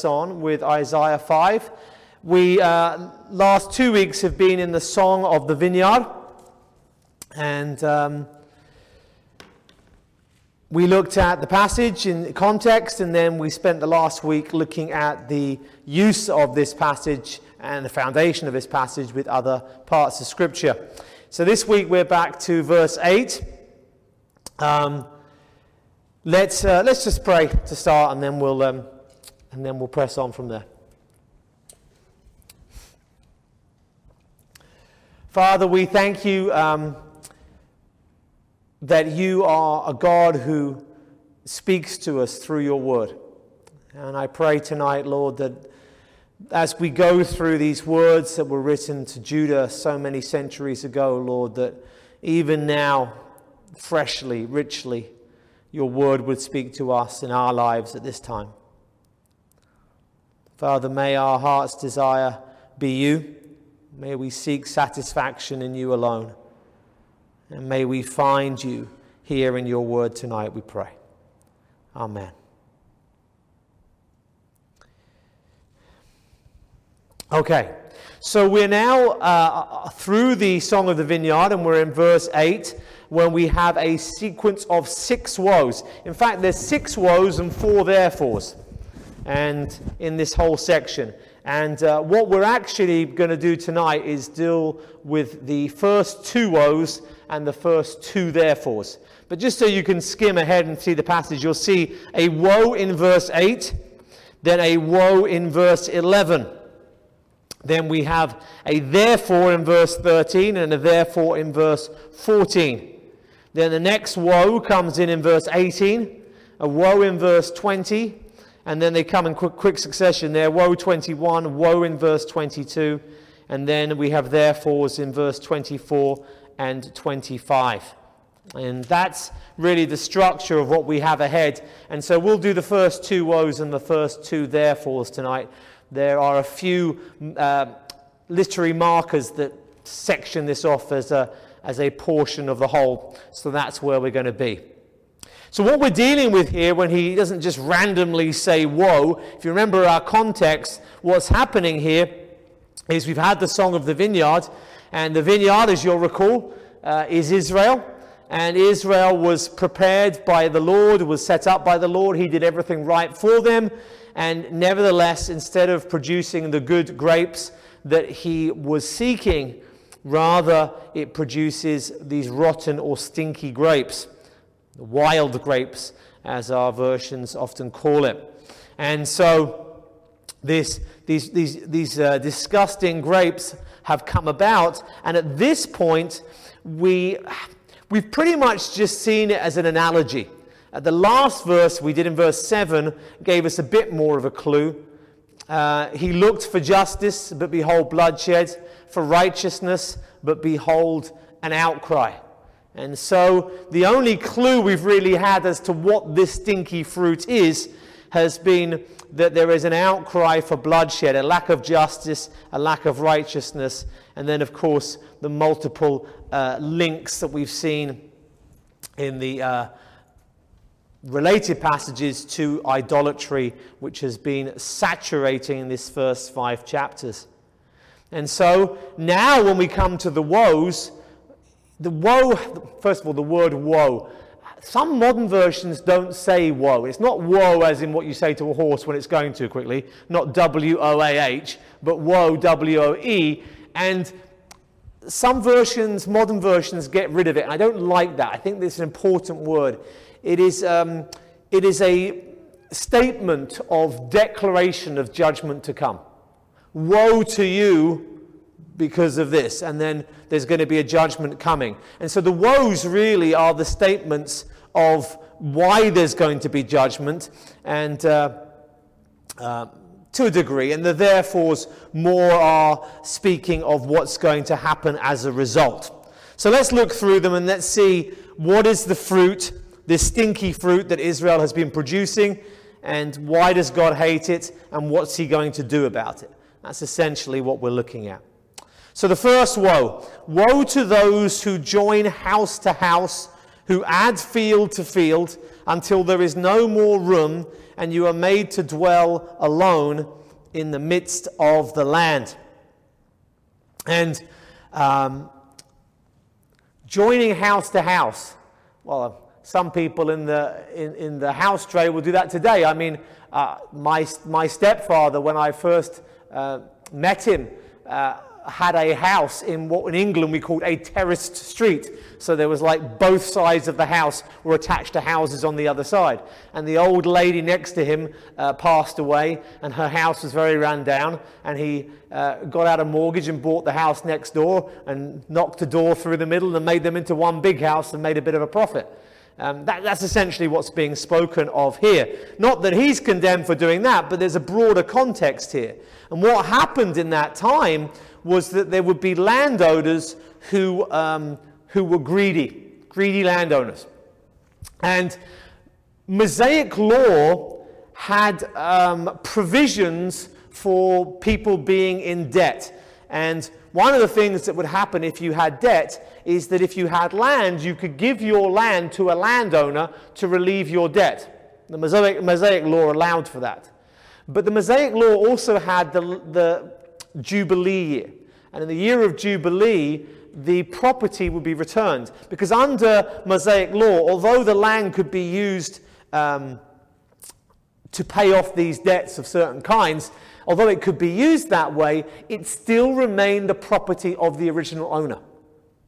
press on with Isaiah 5. We, uh, last two weeks, have been in the Song of the Vineyard. And um, we looked at the passage in context, and then we spent the last week looking at the use of this passage and the foundation of this passage with other parts of Scripture. So this week we're back to verse 8. Um, let's, uh, let's just pray to start, and then we'll, um, and then we'll press on from there. Father, we thank you um, that you are a God who speaks to us through your word. And I pray tonight, Lord, that as we go through these words that were written to Judah so many centuries ago, Lord, that even now, freshly, richly, your word would speak to us in our lives at this time. Father, may our heart's desire be you. May we seek satisfaction in you alone. And may we find you here in your word tonight, we pray. Amen. Okay, so we're now uh, through the Song of the Vineyard, and we're in verse 8, when we have a sequence of six woes. In fact, there's six woes and four therefores, and in this whole section. And uh, what we're actually going to do tonight is deal with the first two woes and the first two therefores. But just so you can skim ahead and see the passage, you'll see a woe in verse 8, then a woe in verse 11. Then we have a therefore in verse 13 and a therefore in verse 14. Then the next woe comes in in verse 18, a woe in verse 20, and then they come in quick, quick succession there. Woe 21, woe in verse 22, and then we have therefores in verse 24 and 25. And that's really the structure of what we have ahead. And so we'll do the first two woes and the first two therefores tonight. There are a few uh, literary markers that section this off as a, as a portion of the whole. So that's where we're going to be. So, what we're dealing with here, when he doesn't just randomly say woe, if you remember our context, what's happening here is we've had the Song of the Vineyard, and the vineyard, as you'll recall, uh, is Israel. And Israel was prepared by the Lord, was set up by the Lord. He did everything right for them. And nevertheless, instead of producing the good grapes that he was seeking, rather it produces these rotten or stinky grapes wild grapes, as our versions often call it. And so this, these, these, these uh, disgusting grapes have come about, and at this point, we, we've pretty much just seen it as an analogy. The last verse we did in verse 7 gave us a bit more of a clue. Uh, he looked for justice, but behold, bloodshed, for righteousness, but behold, an outcry. And so the only clue we've really had as to what this stinky fruit is has been that there is an outcry for bloodshed, a lack of justice, a lack of righteousness, and then, of course, the multiple uh, links that we've seen in the uh, related passages to idolatry, which has been saturating in this first five chapters. And so now, when we come to the woes, the woe, first of all, the word woe. Some modern versions don't say woe. It's not woe as in what you say to a horse when it's going too quickly, not W O A H, but woe, W O E. And some versions, modern versions, get rid of it. I don't like that. I think it's an important word. It is, um, it is a statement of declaration of judgment to come. Woe to you because of this, and then there's going to be a judgment coming. And so the woes really are the statements of why there's going to be judgment, and uh, uh, to a degree, and the therefores more are speaking of what's going to happen as a result. So let's look through them and let's see what is the fruit, this stinky fruit that Israel has been producing, and why does God hate it, and what's He going to do about it. That's essentially what we're looking at. So the first woe Woe to those who join house to house, who add field to field, until there is no more room, and you are made to dwell alone in the midst of the land. And um, joining house to house, well, some people in the, in, in the house trade will do that today. I mean, uh, my, my stepfather, when I first uh, met him, uh, had a house in what in England we called a terraced street. So there was like both sides of the house were attached to houses on the other side. And the old lady next to him uh, passed away, and her house was very run down. And he uh, got out a mortgage and bought the house next door and knocked a door through the middle and made them into one big house and made a bit of a profit. Um, that, that's essentially what's being spoken of here. Not that he's condemned for doing that, but there's a broader context here. And what happened in that time was that there would be landowners who, um, who were greedy, greedy landowners. And Mosaic law had um, provisions for people being in debt. And one of the things that would happen if you had debt is that if you had land, you could give your land to a landowner to relieve your debt. The Mosaic, Mosaic law allowed for that. But the Mosaic law also had the, the Jubilee year. And in the year of Jubilee, the property would be returned. Because under Mosaic law, although the land could be used um, to pay off these debts of certain kinds, although it could be used that way, it still remained the property of the original owner.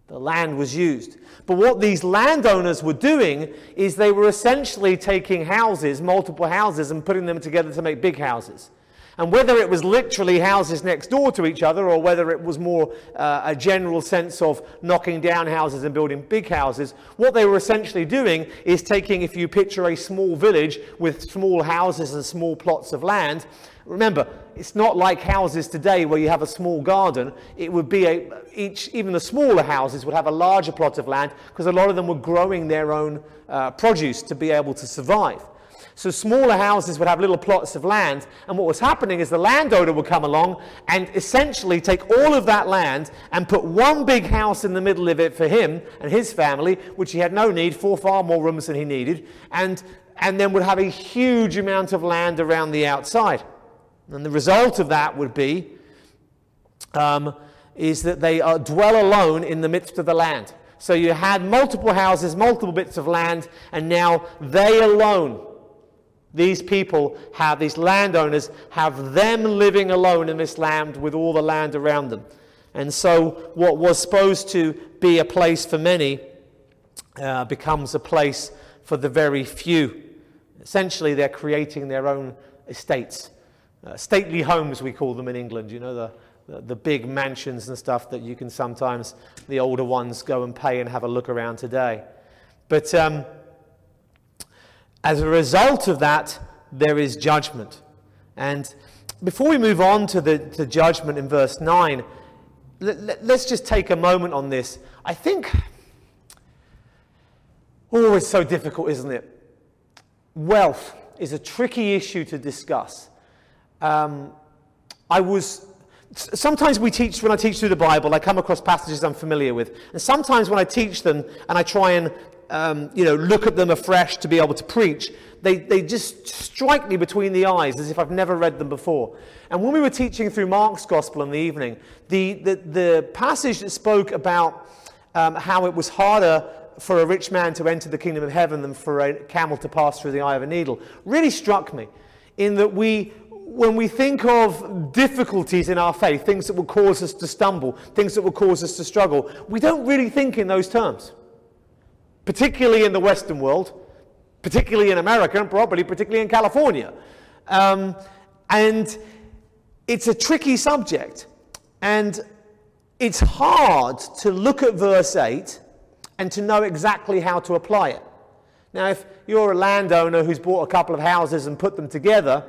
The land was used. But what these landowners were doing is they were essentially taking houses, multiple houses, and putting them together to make big houses. And whether it was literally houses next door to each other or whether it was more uh, a general sense of knocking down houses and building big houses, what they were essentially doing is taking, if you picture a small village with small houses and small plots of land, remember, it's not like houses today where you have a small garden. It would be a, each, even the smaller houses would have a larger plot of land because a lot of them were growing their own uh, produce to be able to survive. So smaller houses would have little plots of land, and what was happening is the landowner would come along and essentially take all of that land and put one big house in the middle of it for him and his family, which he had no need for, far more rooms than he needed, and, and then would have a huge amount of land around the outside. And the result of that would be um, is that they uh, dwell alone in the midst of the land. So you had multiple houses, multiple bits of land, and now they alone these people have, these landowners have them living alone in this land with all the land around them. And so, what was supposed to be a place for many uh, becomes a place for the very few. Essentially, they're creating their own estates. Uh, stately homes, we call them in England, you know, the, the, the, big mansions and stuff that you can sometimes, the older ones, go and pay and have a look around today. But. Um, as a result of that, there is judgment. And before we move on to the to judgment in verse 9, let, us just take a moment on this. I think, oh, it's so difficult, isn't it? Wealth is a tricky issue to discuss. Um, I was sometimes we teach when i teach through the bible i come across passages i'm familiar with and sometimes when i teach them and i try and um, you know, look at them afresh to be able to preach, they, they just strike me between the eyes as if I've never read them before. And when we were teaching through Mark's Gospel in the evening, the, the, the passage that spoke about um, how it was harder for a rich man to enter the kingdom of heaven than for a camel to pass through the eye of a needle really struck me in that we when we think of difficulties in our faith, things that will cause us to stumble, things that will cause us to struggle, we don't really think in those terms particularly in the Western world, particularly in America, and probably particularly in California. Um, and it's a tricky subject. And it's hard to look at verse 8 and to know exactly how to apply it. Now, if you're a landowner who's bought a couple of houses and put them together,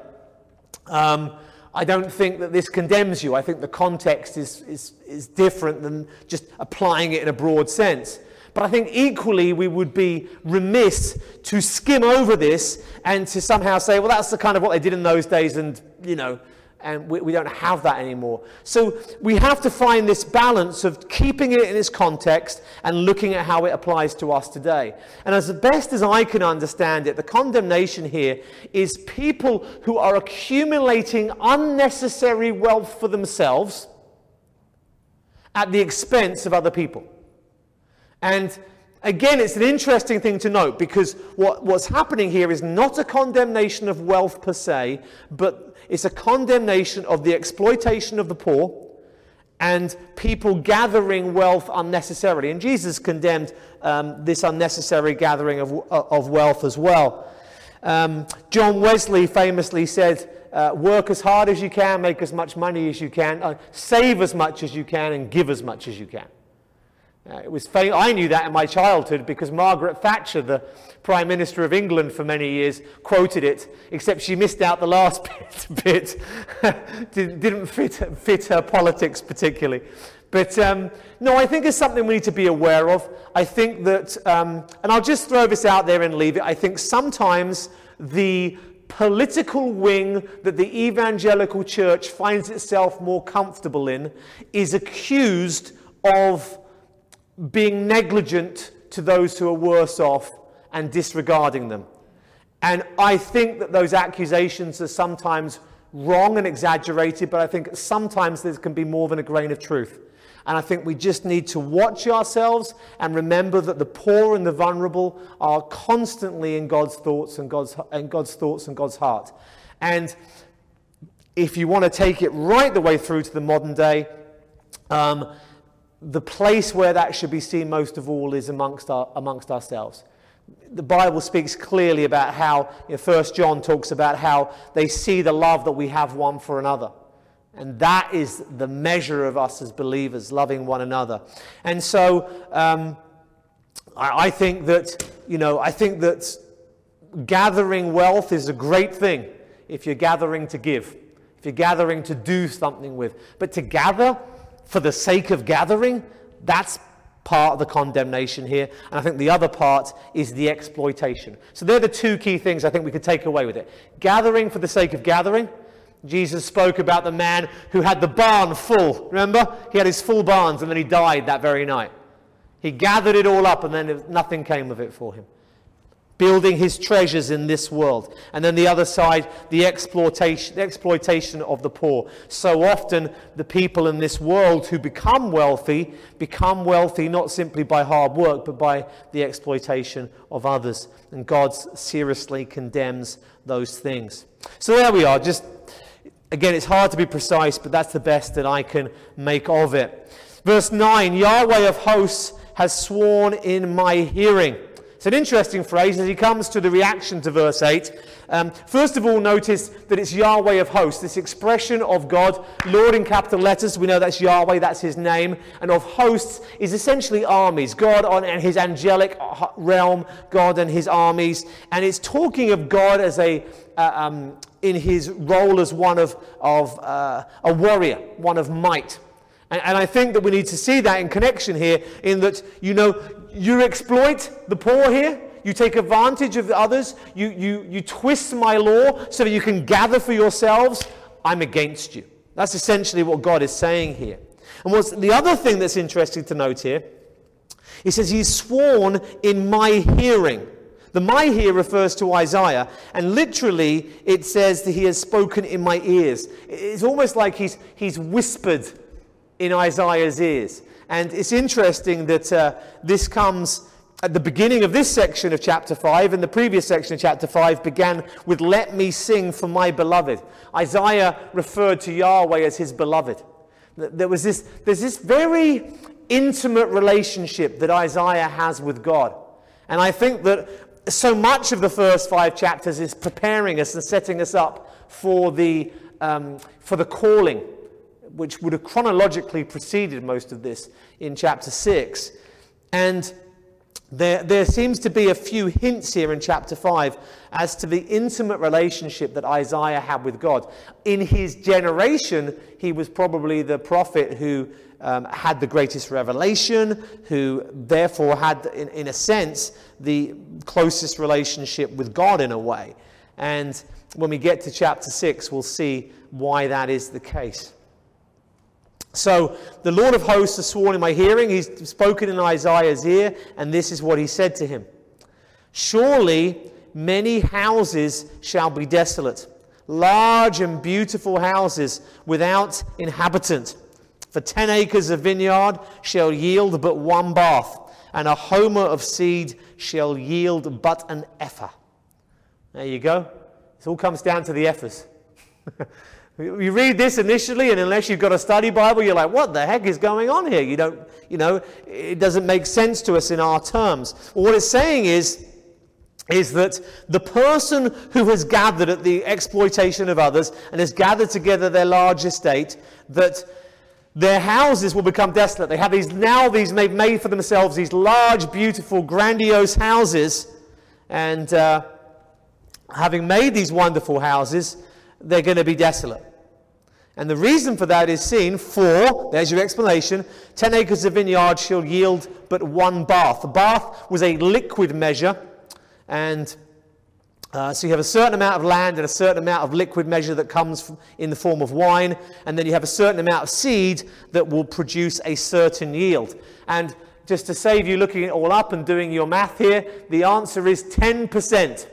um, I don't think that this condemns you. I think the context is, is, is different than just applying it in a broad sense. But I think equally we would be remiss to skim over this and to somehow say, well, that's the kind of what they did in those days, and, you know, and we, we, don't have that anymore. So we have to find this balance of keeping it in its context and looking at how it applies to us today. And as best as I can understand it, the condemnation here is people who are accumulating unnecessary wealth for themselves at the expense of other people. And again, it's an interesting thing to note because what, what's happening here is not a condemnation of wealth per se, but it's a condemnation of the exploitation of the poor and people gathering wealth unnecessarily. And Jesus condemned um, this unnecessary gathering of, of wealth as well. Um, John Wesley famously said, uh, Work as hard as you can, make as much money as you can, uh, save as much as you can, and give as much as you can. Uh, it was fam- I knew that in my childhood because Margaret Thatcher, the Prime Minister of England for many years, quoted it, except she missed out the last bit. bit. didn't fit, fit her politics particularly. But um, no, I think it's something we need to be aware of. I think that, um, and I'll just throw this out there and leave it. I think sometimes the political wing that the evangelical church finds itself more comfortable in is accused of being negligent to those who are worse off and disregarding them. And I think that those accusations are sometimes wrong and exaggerated, but I think sometimes there can be more than a grain of truth. And I think we just need to watch ourselves and remember that the poor and the vulnerable are constantly in God's thoughts and God's, and God's thoughts and God's heart. And if you want to take it right the way through to the modern day, um, the place where that should be seen most of all is amongst, our, amongst ourselves. The Bible speaks clearly about how, you know, 1 John talks about how they see the love that we have one for another. And that is the measure of us as believers, loving one another. And so um, I, I think that, you know, I think that gathering wealth is a great thing if you're gathering to give, if you're gathering to do something with. But to gather, for the sake of gathering, that's part of the condemnation here. And I think the other part is the exploitation. So they're the two key things I think we could take away with it. Gathering for the sake of gathering. Jesus spoke about the man who had the barn full. Remember? He had his full barns and then he died that very night. He gathered it all up and then nothing came of it for him building his treasures in this world. And then the other side, the exploitation, the exploitation of the poor. So often, the people in this world who become wealthy become wealthy not simply by hard work, but by the exploitation of others. And God seriously condemns those things. So there we are. Just again, it's hard to be precise, but that's the best that I can make of it. Verse 9 Yahweh of hosts has sworn in my hearing. It's an interesting phrase as he comes to the reaction to verse 8. Um, first of all, notice that it's Yahweh of hosts, this expression of God, Lord in capital letters. We know that's Yahweh, that's his name. And of hosts is essentially armies, God on, and his angelic realm, God and his armies. And it's talking of God as a, uh, um, in his role as one of, of uh, a warrior, one of might. And I think that we need to see that in connection here, in that, you know, you exploit the poor here. You take advantage of others. You, you, you twist my law so that you can gather for yourselves. I'm against you. That's essentially what God is saying here. And what's the other thing that's interesting to note here? He says, He's sworn in my hearing. The my here refers to Isaiah, and literally it says that he has spoken in my ears. It's almost like he's, he's whispered in Isaiah's ears. And it's interesting that uh, this comes at the beginning of this section of chapter 5, and the previous section of chapter 5 began with, Let me sing for my beloved. Isaiah referred to Yahweh as his beloved. There was this, there's this very intimate relationship that Isaiah has with God. And I think that so much of the first five chapters is preparing us and setting us up for the, um, for the calling which would have chronologically preceded most of this in chapter 6. And there, there seems to be a few hints here in chapter 5 as to the intimate relationship that Isaiah had with God. In his generation, he was probably the prophet who um, had the greatest revelation, who therefore had, in, in a sense, the closest relationship with God in a way. And when we get to chapter 6, we'll see why that is the case. So, the Lord of hosts has sworn in my hearing, he's spoken in Isaiah's ear, and this is what he said to him Surely many houses shall be desolate, large and beautiful houses without inhabitant. For ten acres of vineyard shall yield but one bath, and a homer of seed shall yield but an ephah. There you go. It all comes down to the ephahs. you read this initially, and unless you've got a study Bible, you're like, what the heck is going on here? You don't, you know, it doesn't make sense to us in our terms. what it's saying is, is that the person who has gathered at the exploitation of others and has gathered together their large estate, that their houses will become desolate. They have these now these made, made for themselves these large, beautiful, grandiose houses, and uh, having made these wonderful houses, they're going to be desolate. And the reason for that is seen for, there's your explanation, 10 acres of vineyard shall yield but one bath. The bath was a liquid measure, and uh, so you have a certain amount of land and a certain amount of liquid measure that comes in the form of wine, and then you have a certain amount of seed that will produce a certain yield. And just to save you looking it all up and doing your math here, the answer is 10%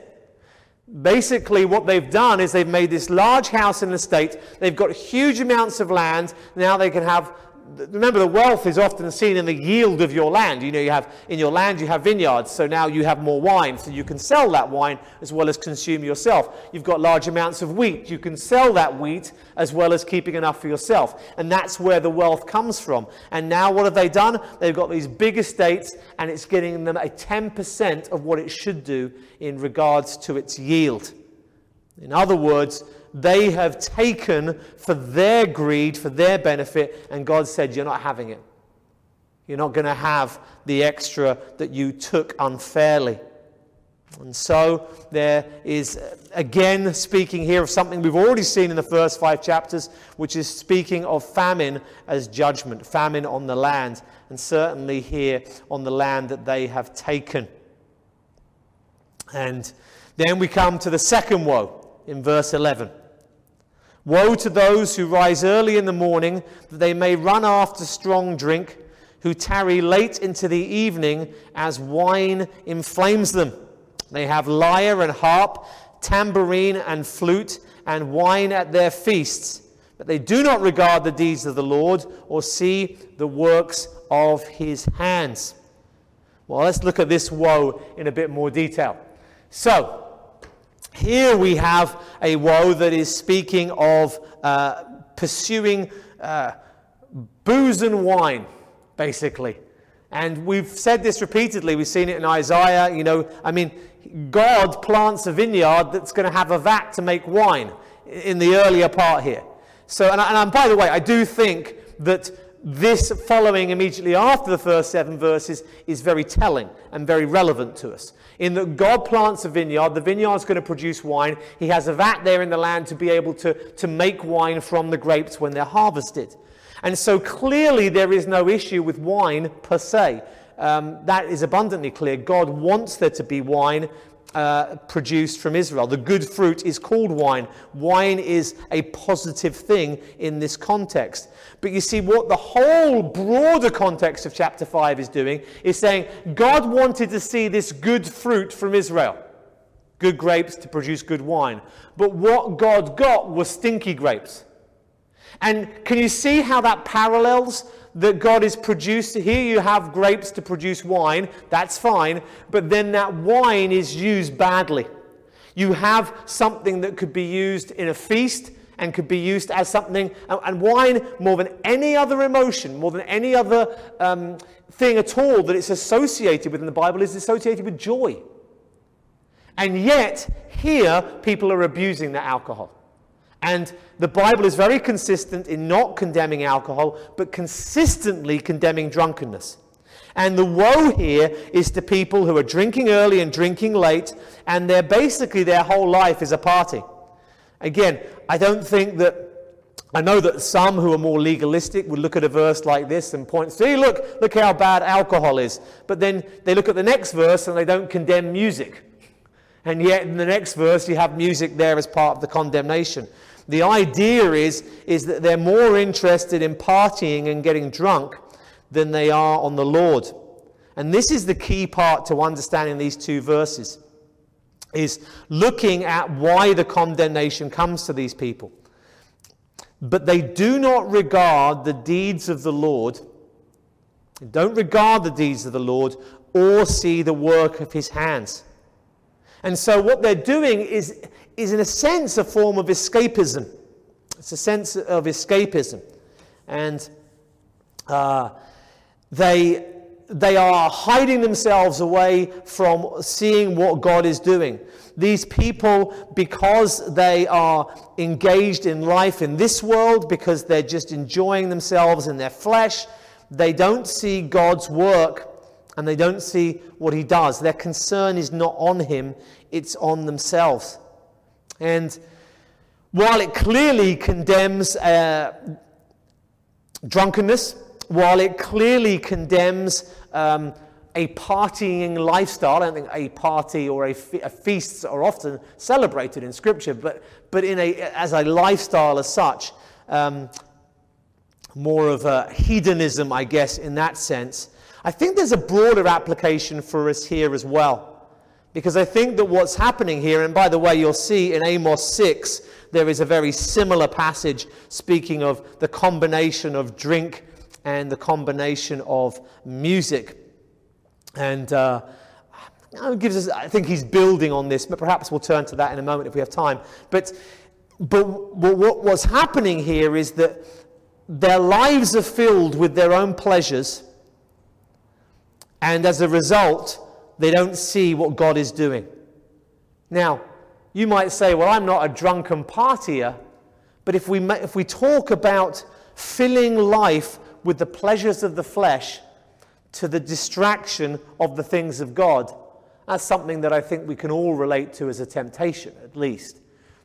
basically what they've done is they've made this large house in the state. They've got huge amounts of land. Now they can have remember the wealth is often seen in the yield of your land. You know you have in your land you have vineyards. So now you have more wine. So you can sell that wine as well as consume yourself. You've got large amounts of wheat. You can sell that wheat as well as keeping enough for yourself. And that's where the wealth comes from. And now what have they done? They've got these big estates and it's getting them a 10% of what it should do in regards to its yield. In other words they have taken for their greed, for their benefit, and God said, You're not having it. You're not going to have the extra that you took unfairly. And so there is, again, speaking here of something we've already seen in the first five chapters, which is speaking of famine as judgment, famine on the land, and certainly here on the land that they have taken. And then we come to the second woe in verse 11. Woe to those who rise early in the morning, that they may run after strong drink, who tarry late into the evening as wine inflames them. They have lyre and harp, tambourine and flute, and wine at their feasts, but they do not regard the deeds of the Lord or see the works of his hands. Well, let's look at this woe in a bit more detail. So, here we have a woe that is speaking of uh, pursuing uh, booze and wine, basically. And we've said this repeatedly. We've seen it in Isaiah. You know, I mean, God plants a vineyard that's going to have a vat to make wine in the earlier part here. So, and, and by the way, I do think that this following immediately after the first seven verses is very telling and very relevant to us in that God plants a vineyard. The vineyard is going to produce wine. He has a vat there in the land to be able to, to make wine from the grapes when they're harvested. And so clearly there is no issue with wine per se. Um, that is abundantly clear. God wants there to be wine uh, produced from Israel. The good fruit is called wine. Wine is a positive thing in this context. But you see, what the whole broader context of chapter 5 is doing is saying God wanted to see this good fruit from Israel. Good grapes to produce good wine. But what God got was stinky grapes. And can you see how that parallels that God is produced. Here you have grapes to produce wine, that's fine, but then that wine is used badly. You have something that could be used in a feast and could be used as something, and wine, more than any other emotion, more than any other um, thing at all that it's associated with in the Bible, is associated with joy. And yet, here, people are abusing the alcohol. And the Bible is very consistent in not condemning alcohol, but consistently condemning drunkenness. And the woe here is to people who are drinking early and drinking late, and they're basically their whole life is a party. Again, I don't think that. I know that some who are more legalistic would look at a verse like this and point, see, look, look how bad alcohol is. But then they look at the next verse and they don't condemn music. And yet, in the next verse, you have music there as part of the condemnation. The idea is, is that they're more interested in partying and getting drunk than they are on the Lord. And this is the key part to understanding these two verses is looking at why the condemnation comes to these people. But they do not regard the deeds of the Lord, don't regard the deeds of the Lord, or see the work of his hands. And so what they're doing is, is in a sense, a form of escapism. It's a sense of escapism. And uh, they, they are hiding themselves away from seeing what God is doing. These people, because they are engaged in life in this world, because they're just enjoying themselves in their flesh, they don't see God's work and they don't see what He does. Their concern is not on Him, it's on themselves. And while it clearly condemns uh, drunkenness, while it clearly condemns um, a partying lifestyle, I don't think a party or a, fe- a feasts are often celebrated in Scripture, but, but in a, as a lifestyle as such, um, more of a hedonism, I guess, in that sense. I think there's a broader application for us here as well. Because I think that what's happening here, and by the way, you'll see in Amos 6, there is a very similar passage speaking of the combination of drink and the combination of music. And uh, gives us, I think he's building on this, but perhaps we'll turn to that in a moment if we have time. But, but what, what's happening here is that their lives are filled with their own pleasures, and as a result, they don't see what God is doing. Now, you might say, well, I'm not a drunken partier, but if we, if we talk about filling life with the pleasures of the flesh to the distraction of the things of God, that's something that I think we can all relate to as a temptation, at least.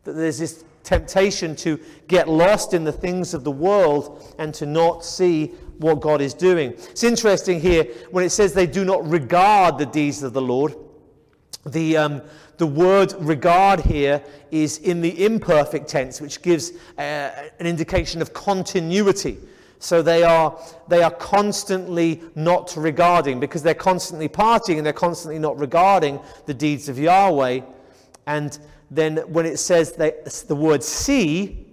That there's this temptation to get lost in the things of the world and to not see what God is doing. It's interesting here when it says they do not regard the deeds of the Lord. The, um, the word regard here is in the imperfect tense, which gives uh, an indication of continuity. So they are, they are constantly not regarding because they're constantly partying and they're constantly not regarding the deeds of Yahweh. And then when it says that the word see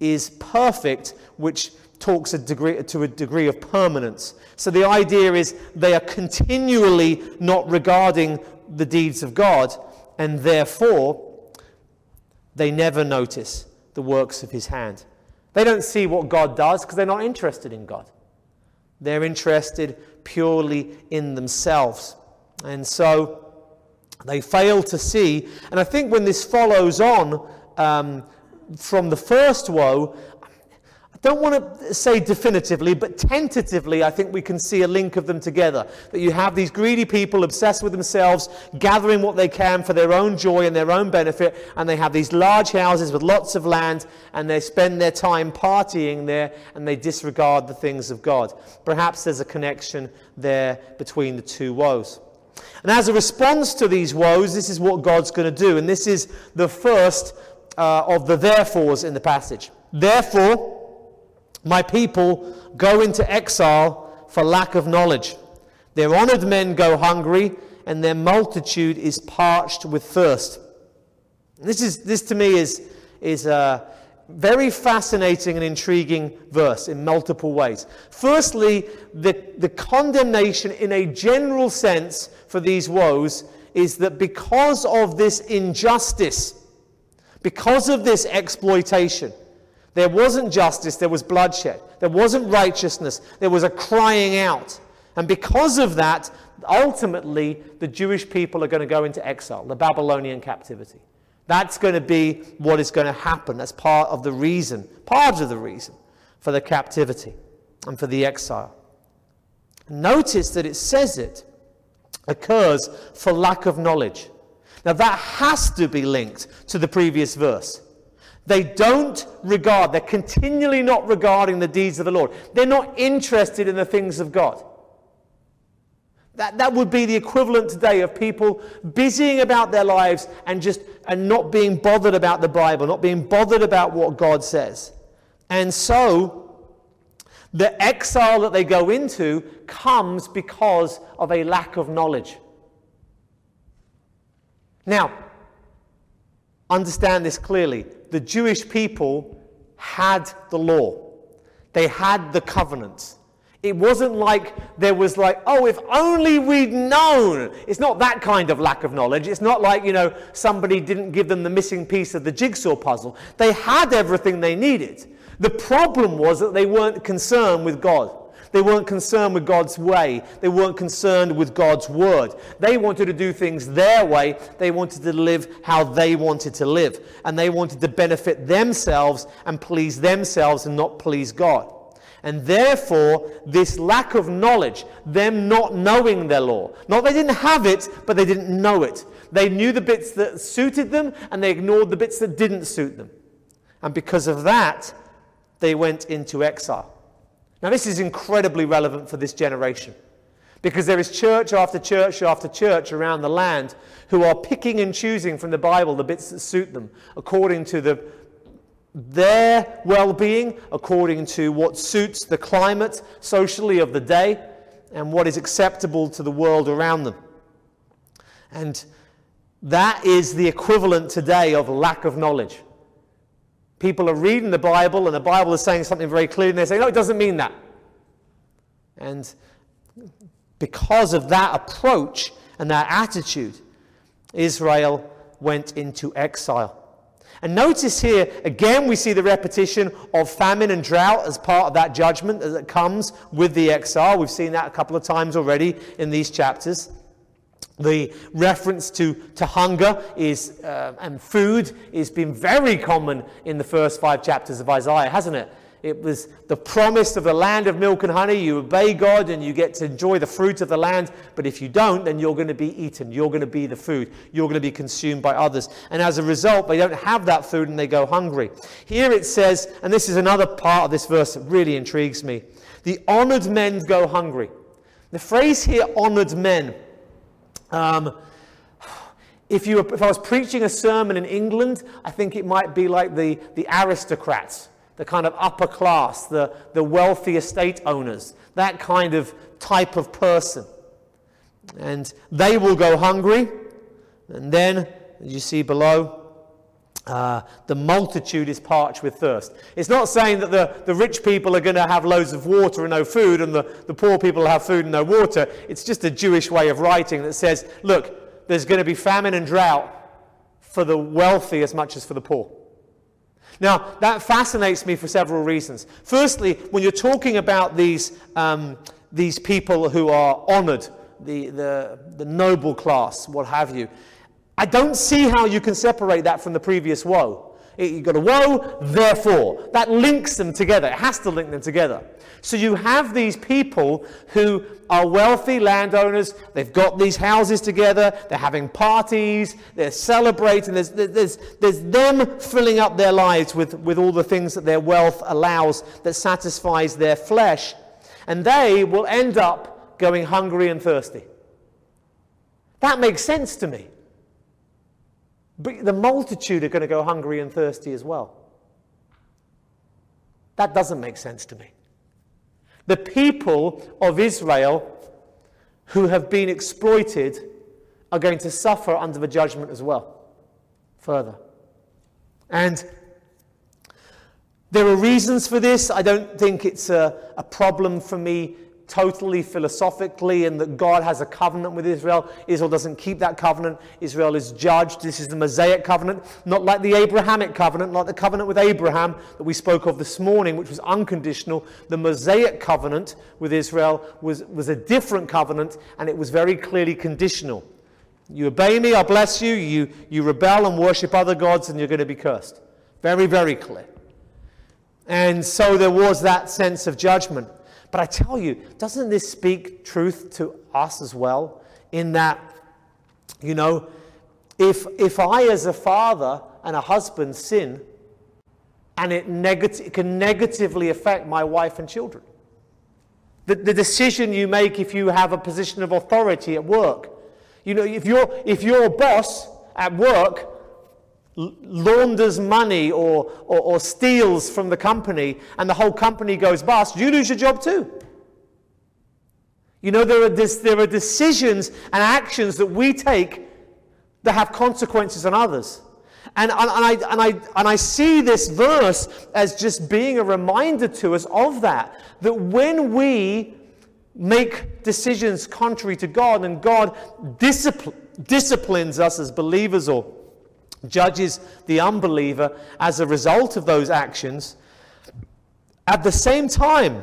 is perfect, which talks a degree, to a degree of permanence. So the idea is they are continually not regarding the deeds of God, and therefore they never notice the works of his hand. They don't see what God does because they're not interested in God. They're interested purely in themselves. And so they fail to see. And I think when this follows on um, from the first woe, I don't want to say definitively, but tentatively, I think we can see a link of them together. That you have these greedy people obsessed with themselves, gathering what they can for their own joy and their own benefit, and they have these large houses with lots of land, and they spend their time partying there, and they disregard the things of God. Perhaps there's a connection there between the two woes. And as a response to these woes, this is what God's going to do. And this is the first uh, of the therefores in the passage. Therefore, my people go into exile for lack of knowledge. Their honored men go hungry, and their multitude is parched with thirst. This, is, this to me is, is a very fascinating and intriguing verse in multiple ways. Firstly, the, the condemnation in a general sense for these woes is that because of this injustice, because of this exploitation, there wasn't justice, there was bloodshed. There wasn't righteousness, there was a crying out. And because of that, ultimately, the Jewish people are going to go into exile, the Babylonian captivity. That's going to be what is going to happen That's part of the reason, part of the reason for the captivity and for the exile. Notice that it says it occurs for lack of knowledge. Now, that has to be linked to the previous verse. They don't regard, they're continually not regarding the deeds of the Lord. They're not interested in the things of God. That, that would be the equivalent today of people busying about their lives and just and not being bothered about the Bible, not being bothered about what God says. And so the exile that they go into comes because of a lack of knowledge. Now, understand this clearly. The Jewish people had the law, they had the covenants. It wasn't like there was like, oh, if only we'd known. It's not that kind of lack of knowledge. It's not like, you know, somebody didn't give them the missing piece of the jigsaw puzzle. They had everything they needed. The problem was that they weren't concerned with God. They weren't concerned with God's way. They weren't concerned with God's word. They wanted to do things their way. They wanted to live how they wanted to live. And they wanted to benefit themselves and please themselves and not please God. And therefore, this lack of knowledge, them not knowing their law, not they didn't have it, but they didn't know it. They knew the bits that suited them and they ignored the bits that didn't suit them. And because of that, they went into exile. Now, this is incredibly relevant for this generation because there is church after church after church around the land who are picking and choosing from the Bible the bits that suit them according to the their well being according to what suits the climate socially of the day and what is acceptable to the world around them. And that is the equivalent today of lack of knowledge. People are reading the Bible and the Bible is saying something very clear and they say, no, it doesn't mean that. And because of that approach and that attitude, Israel went into exile. And notice here, again, we see the repetition of famine and drought as part of that judgment that comes with the exile. We've seen that a couple of times already in these chapters. The reference to, to hunger is, uh, and food has been very common in the first five chapters of Isaiah, hasn't it? It was the promise of the land of milk and honey. You obey God and you get to enjoy the fruit of the land. But if you don't, then you're going to be eaten. You're going to be the food. You're going to be consumed by others. And as a result, they don't have that food and they go hungry. Here it says, and this is another part of this verse that really intrigues me the honored men go hungry. The phrase here, honored men. Um, if, you were, if I was preaching a sermon in England, I think it might be like the, the aristocrats the kind of upper class, the, the wealthy estate owners, that kind of type of person. And they will go hungry. And then, as you see below, uh, the multitude is parched with thirst. It's not saying that the, the rich people are going to have loads of water and no food, and the, the poor people have food and no water. It's just a Jewish way of writing that says, look, there's going to be famine and drought for the wealthy as much as for the poor. Now, that fascinates me for several reasons. Firstly, when you're talking about these, um, these people who are honored, the, the, the noble class, what have you, I don't see how you can separate that from the previous woe. You've got a woe, therefore. That links them together. It has to link them together. So you have these people who are wealthy landowners. They've got these houses together. They're having parties. They're celebrating. There's, there's, there's them filling up their lives with, with all the things that their wealth allows that satisfies their flesh. And they will end up going hungry and thirsty. That makes sense to me. But the multitude are going to go hungry and thirsty as well. That doesn't make sense to me. The people of Israel who have been exploited are going to suffer under the judgment as well, further. And there are reasons for this. I don't think it's a, a problem for me totally philosophically and that God has a covenant with Israel. Israel doesn't keep that covenant. Israel is judged. This is the Mosaic covenant, not like the Abrahamic covenant, like the covenant with Abraham that we spoke of this morning, which was unconditional. The Mosaic covenant with Israel was, was a different covenant and it was very clearly conditional. You obey me, I'll bless you. You, you rebel and worship other gods, and you're going to be cursed. Very, very clear. And so there was that sense of judgment. But I tell you, doesn't this speak truth to us as well? In that, you know, if, if I, as a father and a husband, sin, and it, it can negatively affect my wife and children, the, the decision you make if you have a position of authority at work. You know, if, you if your boss at work launders money or, or, or, steals from the company and the whole company goes bust, you lose your job too. You know, there are, this, there are decisions and actions that we take that have consequences on others. And, and, and, I, and, I, and I see this verse as just being a reminder to us of that. That when we make decisions contrary to God and God discipl- disciplines us as believers or judges the unbeliever as a result of those actions, at the same time,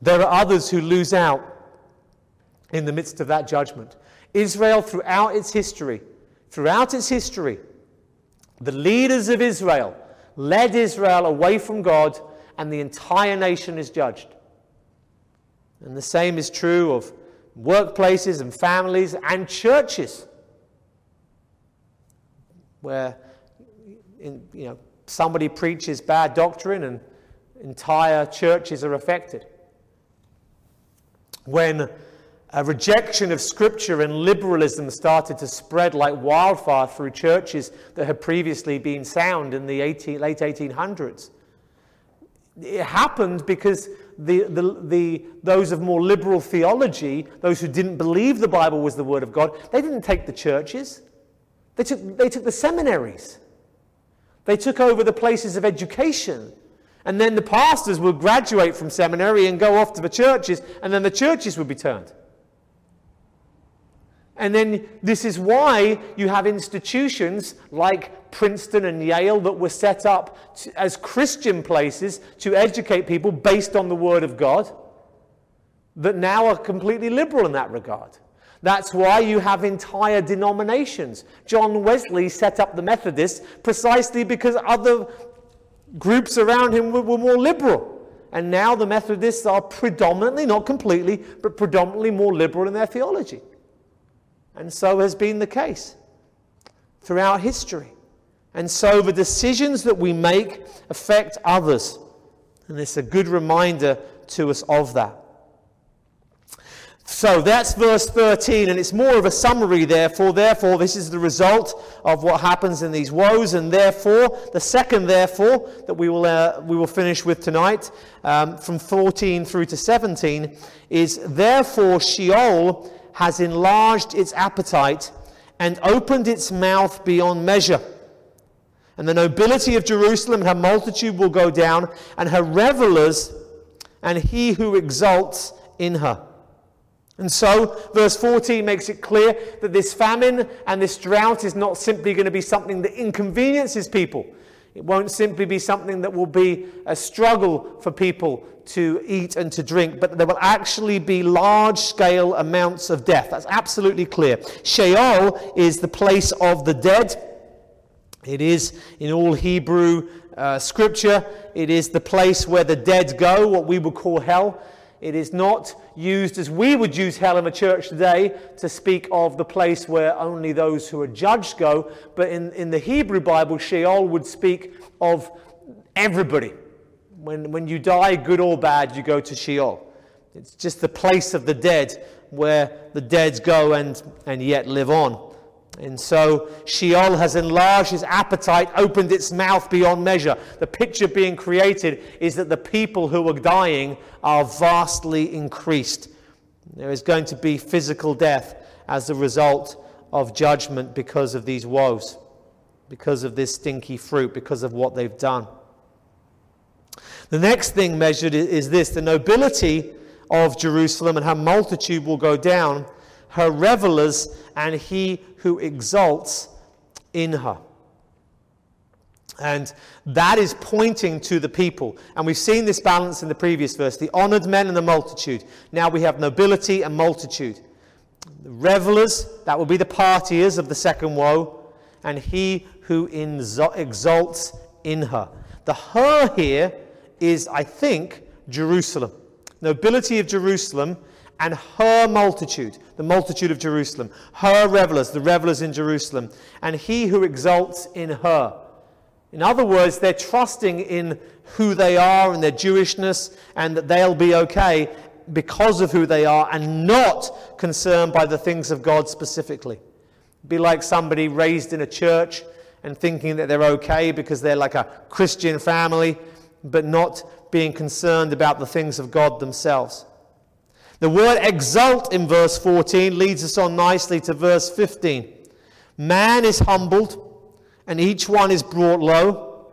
there are others who lose out in the midst of that judgment. Israel, throughout its history, throughout its history, the leaders of Israel led Israel away from God, and the entire nation is judged. And the same is true of workplaces and families and churches, where in, you know, somebody preaches bad doctrine and entire churches are affected. When a rejection of Scripture and liberalism started to spread like wildfire through churches that had previously been sound in the 18, late 1800s. It happened because the, the, the, those of more liberal theology, those who didn't believe the Bible was the Word of God, they didn't take the churches. They took, they took the seminaries. They took over the places of education. And then the pastors would graduate from seminary and go off to the churches, and then the churches would be turned. And then this is why you have institutions like Princeton and Yale that were set up to, as Christian places to educate people based on the Word of God that now are completely liberal in that regard. That's why you have entire denominations. John Wesley set up the Methodists precisely because other groups around him were, were more liberal. And now the Methodists are predominantly, not completely, but predominantly more liberal in their theology. And so has been the case throughout history. And so the decisions that we make affect others. And it's a good reminder to us of that. So that's verse 13, and it's more of a summary, therefore. Therefore, this is the result of what happens in these woes, and therefore, the second therefore that we will, uh, we will finish with tonight, um, from 14 through to 17, is therefore Sheol has enlarged its appetite and opened its mouth beyond measure. And the nobility of Jerusalem, and her multitude will go down, and her revelers, and he who exults in her. And so, verse 14 makes it clear that this famine and this drought is not simply going to be something that inconveniences people. It won't simply be something that will be a struggle for people to eat and to drink, but there will actually be large scale amounts of death. That's absolutely clear. Sheol is the place of the dead. It is in all Hebrew uh, scripture, it is the place where the dead go, what we would call hell. It is not used as we would use hell in the church today to speak of the place where only those who are judged go. But in, in the Hebrew Bible, Sheol would speak of everybody. When, when you die, good or bad, you go to Sheol. It's just the place of the dead where the dead go and, and yet live on. And so Sheol has enlarged his appetite, opened its mouth beyond measure. The picture being created is that the people who are dying are vastly increased. There is going to be physical death as a result of judgment because of these woes, because of this stinky fruit, because of what they've done. The next thing measured is this the nobility of Jerusalem and her multitude will go down her revelers, and he who exalts in her. And that is pointing to the people. And we've seen this balance in the previous verse the honored men and the multitude. Now we have nobility and multitude. The revelers, that will be the partiers of the second woe, and he who exalts in her. The her here is, I think, Jerusalem. Nobility of Jerusalem and her multitude, the multitude of Jerusalem, her revelers, the revelers in Jerusalem, and he who exalts in her. In other words, they're trusting in who they are and their Jewishness and that they'll be okay. because of who they are and not concerned by the things of God specifically. Be like somebody raised in a church and thinking that they're okay because they're like a Christian family, but not being concerned about the things of God themselves. The word exalt in verse 14 leads us on nicely to verse 15. Man is humbled, and each one is brought low,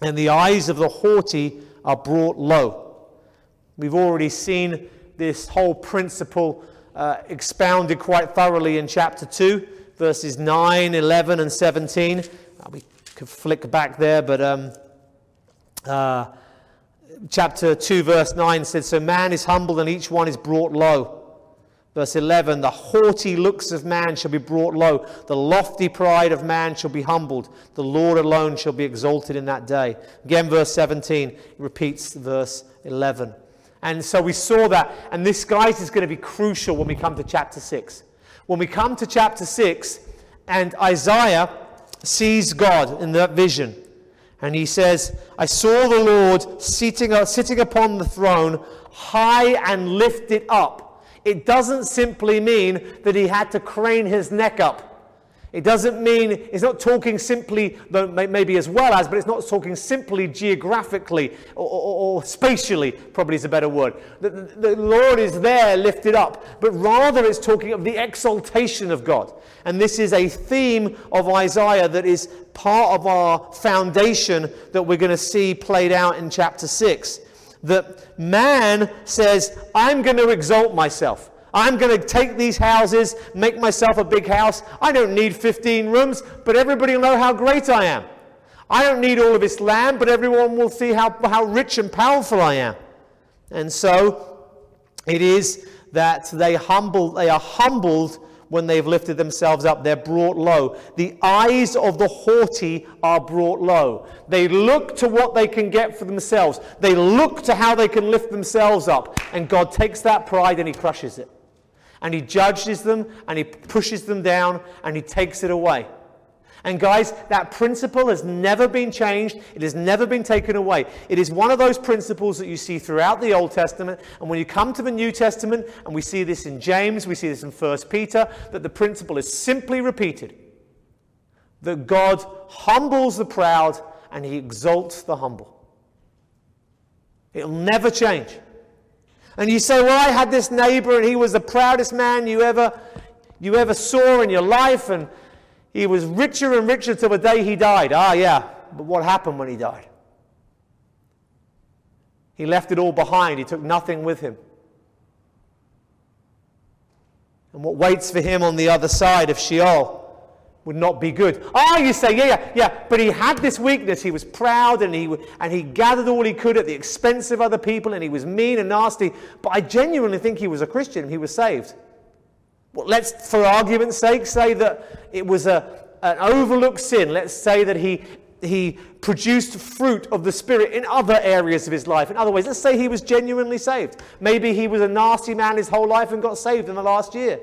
and the eyes of the haughty are brought low. We've already seen this whole principle uh, expounded quite thoroughly in chapter 2 verses 9, 11, and 17. Uh, we could flick back there, but um, uh, chapter 2, verse 9 says, So man is humbled and each one is brought low. Verse 11, the haughty looks of man shall be brought low, the lofty pride of man shall be humbled, the Lord alone shall be exalted in that day. Again, verse 17 repeats verse 11. And so we saw that, and this, guys, is going to be crucial when we come to chapter 6. When we come to chapter 6, and Isaiah sees God in that vision, and he says, I saw the Lord sitting, uh, sitting upon the throne, high and lifted up. It doesn't simply mean that he had to crane his neck up. It doesn't mean, it's not talking simply, though maybe as well as, but it's not talking simply geographically or, or, or spatially, probably is a better word. The, the, Lord is there lifted up, but rather it's talking of the exaltation of God. And this is a theme of Isaiah that is part of our foundation that we're going to see played out in chapter 6. That man says, I'm going to exalt myself. I'm going to take these houses, make myself a big house. I don't need 15 rooms, but everybody will know how great I am. I don't need all of this land, but everyone will see how, how rich and powerful I am. And so it is that they humble, they are humbled when they've lifted themselves up. They're brought low. The eyes of the haughty are brought low. They look to what they can get for themselves. They look to how they can lift themselves up. And God takes that pride and He crushes it and he judges them and he pushes them down and he takes it away. And guys, that principle has never been changed. It has never been taken away. It is one of those principles that you see throughout the Old Testament. And when you come to the New Testament, and we see this in James, we see this in 1 Peter, that the principle is simply repeated that God humbles the proud and he exalts the humble. It'll never change. And you say, Well, I had this neighbor and he was the proudest man you ever, you ever saw in your life, and he was richer and richer till the day he died. Ah, yeah, but what happened when he died? He left it all behind, he took nothing with him. And what waits for him on the other side of Sheol would not be good. Ah, oh, you say, yeah, yeah, yeah, but he had this weakness. He was proud and he, and he gathered all he could at the expense of other people and he was mean and nasty. But I genuinely think he was a Christian he was saved. Well, let's, for argument's sake, say that it was a, an overlooked sin. Let's say that he, he produced fruit of the Spirit in other areas of his life. In other ways, let's say he was genuinely saved. Maybe he was a nasty man his whole life and got saved in the last year.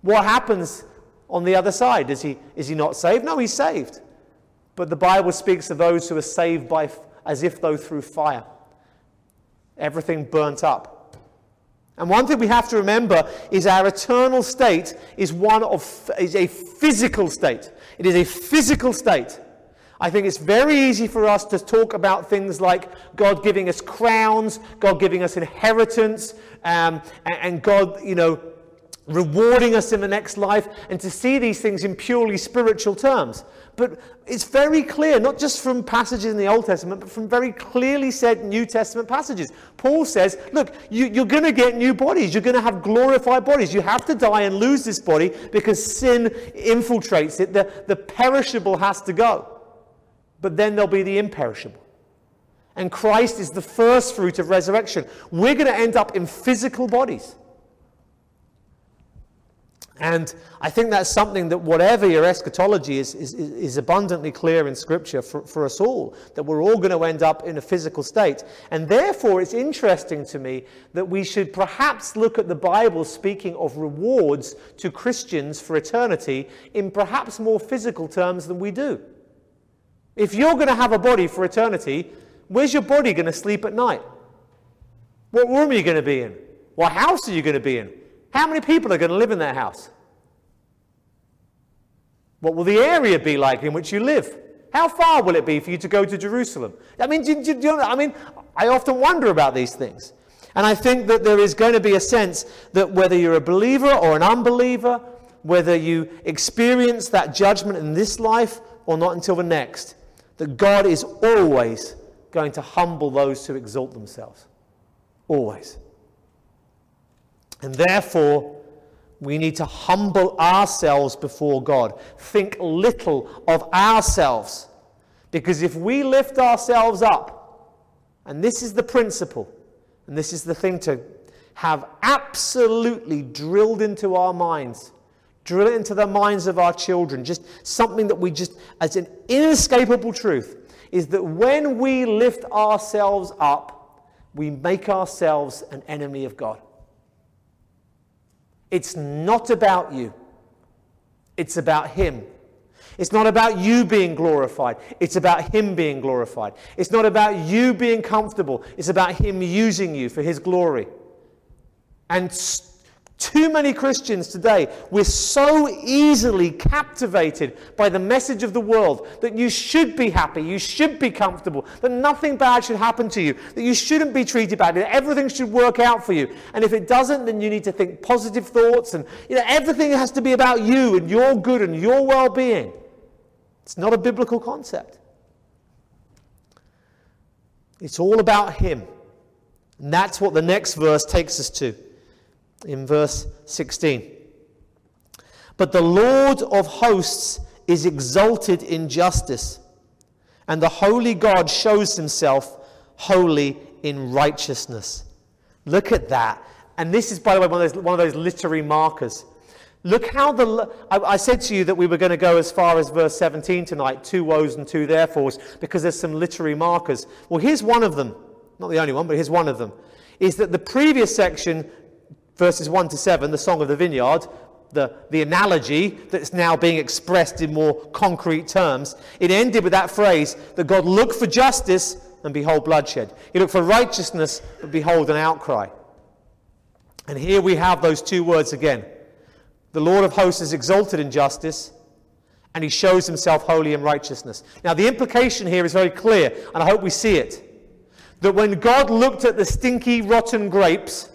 What happens on the other side. Is he, is he not saved? No, he's saved. But the Bible speaks of those who are saved by, as if though through fire. Everything burnt up. And one thing we have to remember is our eternal state is one of is a physical state. It is a physical state. I think it's very easy for us to talk about things like God giving us crowns, God giving us inheritance, um, and, and God, you know, rewarding us in the next life, and to see these things in purely spiritual terms. But it's very clear, not just from passages in the Old Testament, but from very clearly said New Testament passages. Paul says, Look, you, you're going to get new bodies. You're going to have glorified bodies. You have to die and lose this body because sin infiltrates it. The, the perishable has to go. But then there'll be the imperishable. And Christ is the first fruit of resurrection. We're going to end up in physical bodies. And I think that's something that, whatever your eschatology is, is, is abundantly clear in Scripture for, for us all, that we're all going to end up in a physical state. And therefore, it's interesting to me that we should perhaps look at the Bible speaking of rewards to Christians for eternity in perhaps more physical terms than we do. If you're going to have a body for eternity, where's your body going to sleep at night? What room are you going to be in? What house are you going to be in? How many people are going to live in that house? What will the area be like in which you live? How far will it be for you to go to Jerusalem? I mean, do, do, do I mean, I often wonder about these things. And I think that there is going to be a sense that whether you're a believer or an unbeliever, whether you experience that judgment in this life or not until the next, that God is always going to humble those who exalt themselves. Always. And therefore, we need to humble ourselves before God. Think little of ourselves. Because if we lift ourselves up, and this is the principle, and this is the thing to have absolutely drilled into our minds, drill it into the minds of our children, just something that we just, as an inescapable truth, is that when we lift ourselves up, we make ourselves an enemy of God. It's not about you, it's about Him. It's not about you being glorified. It's about Him being glorified. It's not about you being comfortable. It's about Him using you for His glory. And too many Christians today, we're so easily captivated by the message of the world that you should be happy, you should be comfortable, that nothing bad should happen to you, that you shouldn't be treated badly, that everything should work out for you. And if it doesn't, then you need to think positive thoughts and you know, everything has to be about you and your good and your well being. It's not a biblical concept. It's all about Him. And that's what the next verse takes us to in verse 16. But the Lord of hosts is exalted in justice, and the holy God shows himself holy in righteousness. Look at that. And this is, by the way, one of those, one of those literary markers. Look how the. I, I, said to you that we were going to go as far as verse 17 tonight two woes and two therefores, because there's some literary markers. Well, here's one of them. Not the only one, but here's one of them. Is that the previous section verses 1 to 7, the Song of the Vineyard, the, the analogy that's now being expressed in more concrete terms, it ended with that phrase that God looked for justice and behold bloodshed. He looked for righteousness, but behold an outcry. And here we have those two words again. The Lord of hosts is exalted in justice, and he shows himself holy in righteousness. Now, the implication here is very clear, and I hope we see it. That when God looked at the stinky, rotten grapes,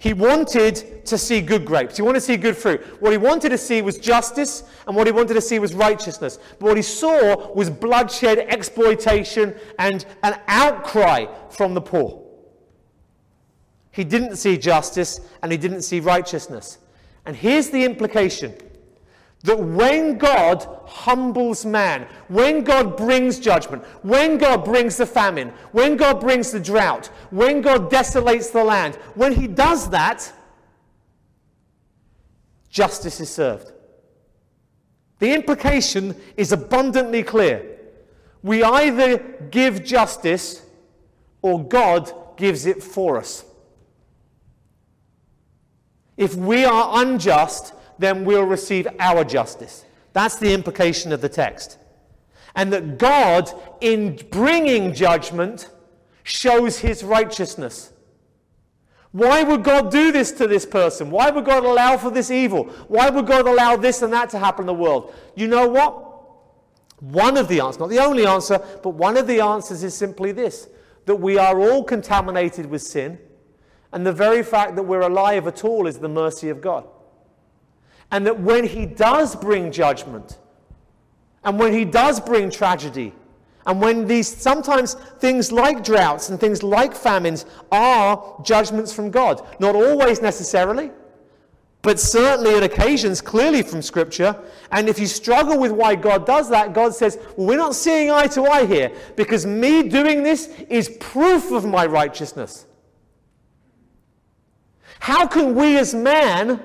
he wanted to see good grapes. He wanted to see good fruit. What he wanted to see was justice, and what he wanted to see was righteousness. But what he saw was bloodshed, exploitation, and an outcry from the poor. He didn't see justice, and he didn't see righteousness. And here's the implication that when God humbles man, when God brings judgment, when God brings the famine, when God brings the drought, when God desolates the land, when He does that, justice is served. The implication is abundantly clear. We either give justice or God gives it for us. If we are unjust, then we'll receive our justice. That's the implication of the text. And that God, in bringing judgment, shows his righteousness. Why would God do this to this person? Why would God allow for this evil? Why would God allow this and that to happen in the world? You know what? One of the answers, not the only answer, but one of the answers is simply this that we are all contaminated with sin, and the very fact that we're alive at all is the mercy of God. And that when he does bring judgment, and when he does bring tragedy, and when these sometimes things like droughts and things like famines are judgments from God, not always necessarily, but certainly at occasions clearly from Scripture. And if you struggle with why God does that, God says, well, We're not seeing eye to eye here because me doing this is proof of my righteousness. How can we as man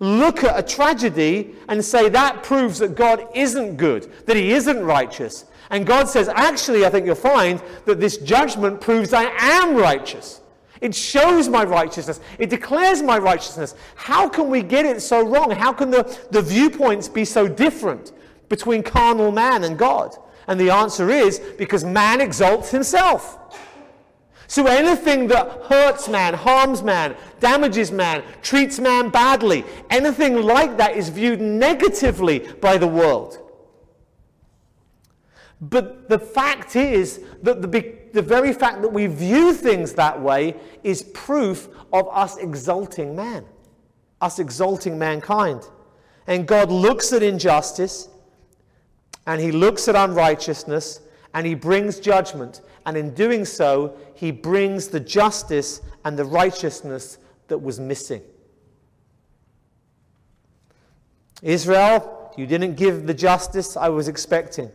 look at a tragedy and say that proves that God isn't good, that He isn't righteous. And God says, actually, I think you'll find that this judgment proves I am righteous. It shows my righteousness. It declares my righteousness. How can we get it so wrong? How can the, the viewpoints be so different between carnal man and God? And the answer is because man exalts himself. So anything that hurts man, harms man, damages man, treats man badly, anything like that is viewed negatively by the world. But the fact is that the, the very fact that we view things that way is proof of us exalting man, us exalting mankind. And God looks at injustice and he looks at unrighteousness and he brings judgment. And in doing so, he brings the justice and the righteousness that was missing. Israel, you didn't give the justice I was expecting,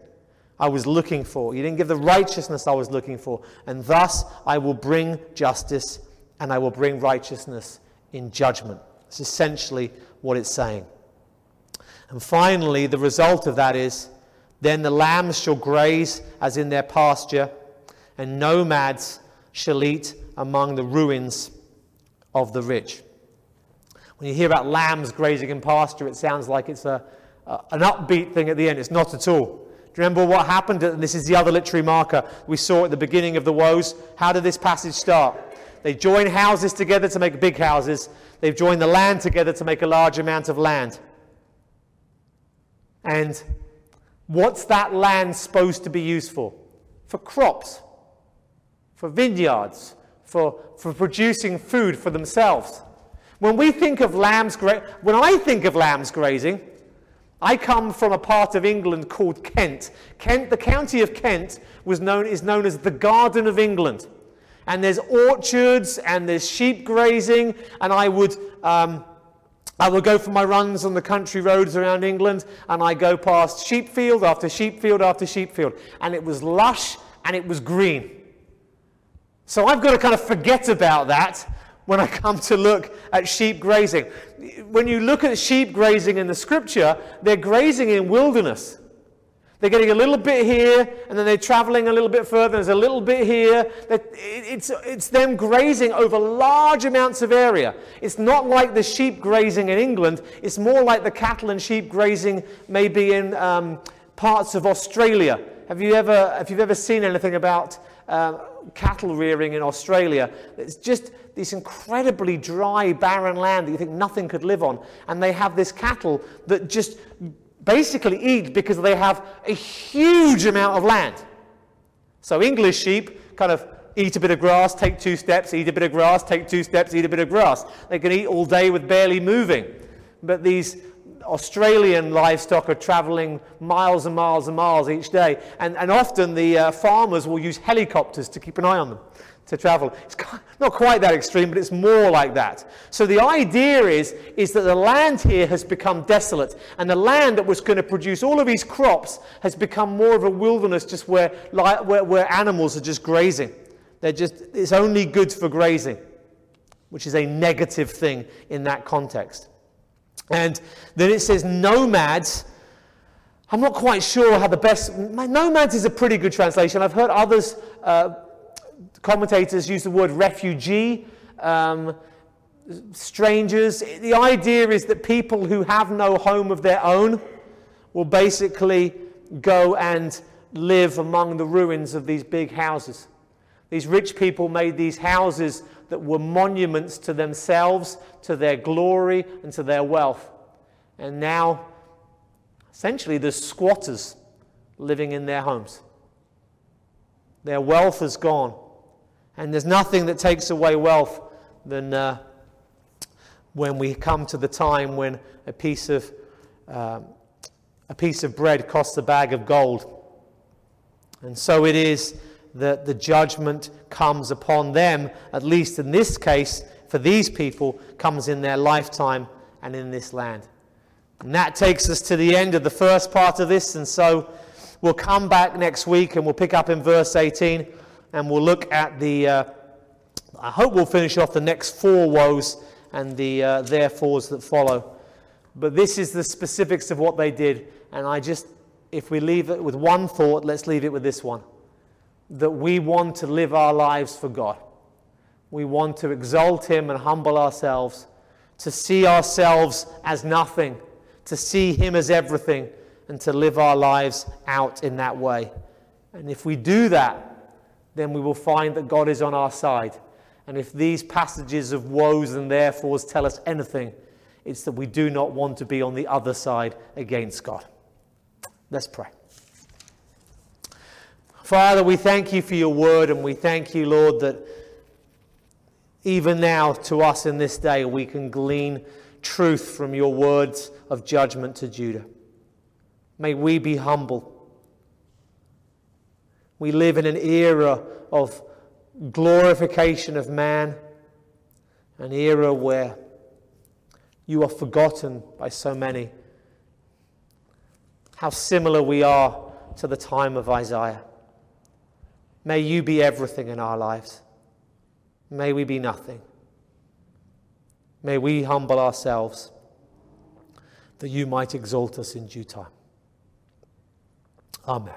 I was looking for. You didn't give the righteousness I was looking for. And thus I will bring justice and I will bring righteousness in judgment. It's essentially what it's saying. And finally, the result of that is then the lambs shall graze as in their pasture, and nomads shall among the ruins of the rich. When you hear about lambs grazing in pasture, it sounds like it's a, a, an upbeat thing at the end. It's not at all. Do you remember what happened? This is the other literary marker we saw at the beginning of the woes. How did this passage start? They join houses together to make big houses. They've joined the land together to make a large amount of land. And what's that land supposed to be used for? For crops, for vineyards, for, for producing food for themselves. When we think of lambs, gra- when I think of lambs grazing, I come from a part of England called Kent. Kent, the county of Kent, was known, is known as the Garden of England. And there's orchards and there's sheep grazing, and I would um, I will go for my runs on the country roads around England, and I go past sheep field after sheep field after sheep field, and it was lush and it was green. So I've got to kind of forget about that when I come to look at sheep grazing. When you look at sheep grazing in the scripture, they're grazing in wilderness. They're getting a little bit here, and then they're traveling a little bit further. There's a little bit here. It's, it's them grazing over large amounts of area. It's not like the sheep grazing in England. It's more like the cattle and sheep grazing maybe in um, parts of Australia. Have you ever, if you've ever seen anything about uh, cattle rearing in Australia, it's just this incredibly dry, barren land that you think nothing could live on. And they have this cattle that just basically eat because they have a huge amount of land. So English sheep kind of eat a bit of grass, take two steps, eat a bit of grass, take two steps, eat a bit of grass. They can eat all day with barely moving. But these Australian livestock are traveling miles and miles and miles each day. And, and often the uh, farmers will use helicopters to keep an eye on them to travel. It's not quite that extreme, but it's more like that. So the idea is, is that the land here has become desolate, and the land that was going to produce all of these crops has become more of a wilderness, just where, where, where animals are just grazing. They're just, it's only good for grazing, which is a negative thing in that context. And then it says nomads. I'm not quite sure how the best. Nomads is a pretty good translation. I've heard others. Uh, commentators use the word refugee, um, strangers. The idea is that people who have no home of their own will basically go and live among the ruins of these big houses. These rich people made these houses that were monuments to themselves, to their glory, and to their wealth. And now, essentially, there's squatters living in their homes. Their wealth is gone. And there's nothing that takes away wealth than uh, when we come to the time when a piece of, uh, a piece of bread costs a bag of gold. And so it is that the judgment comes upon them, at least in this case, for these people, comes in their lifetime and in this land. And that takes us to the end of the first part of this, and so we'll come back next week and we'll pick up in verse 18 and we'll look at the, uh, I hope we'll finish off the next four woes and the uh, therefores that follow. But this is the specifics of what they did. And I just, if we leave it with one thought, let's leave it with this one that we want to live our lives for God. We want to exalt Him and humble ourselves, to see ourselves as nothing, to see Him as everything, and to live our lives out in that way. And if we do that, then we will find that God is on our side. And if these passages of woes and therefores tell us anything, it's that we do not want to be on the other side against God. Let's pray. Father, we thank you for your word, and we thank you, Lord, that even now to us in this day we can glean truth from your words of judgment to Judah. May we be humble. We live in an era of glorification of man, an era where you are forgotten by so many. How similar we are to the time of Isaiah. May you be everything in our lives. May we be nothing. May we humble ourselves that you might exalt us in due time. Amen.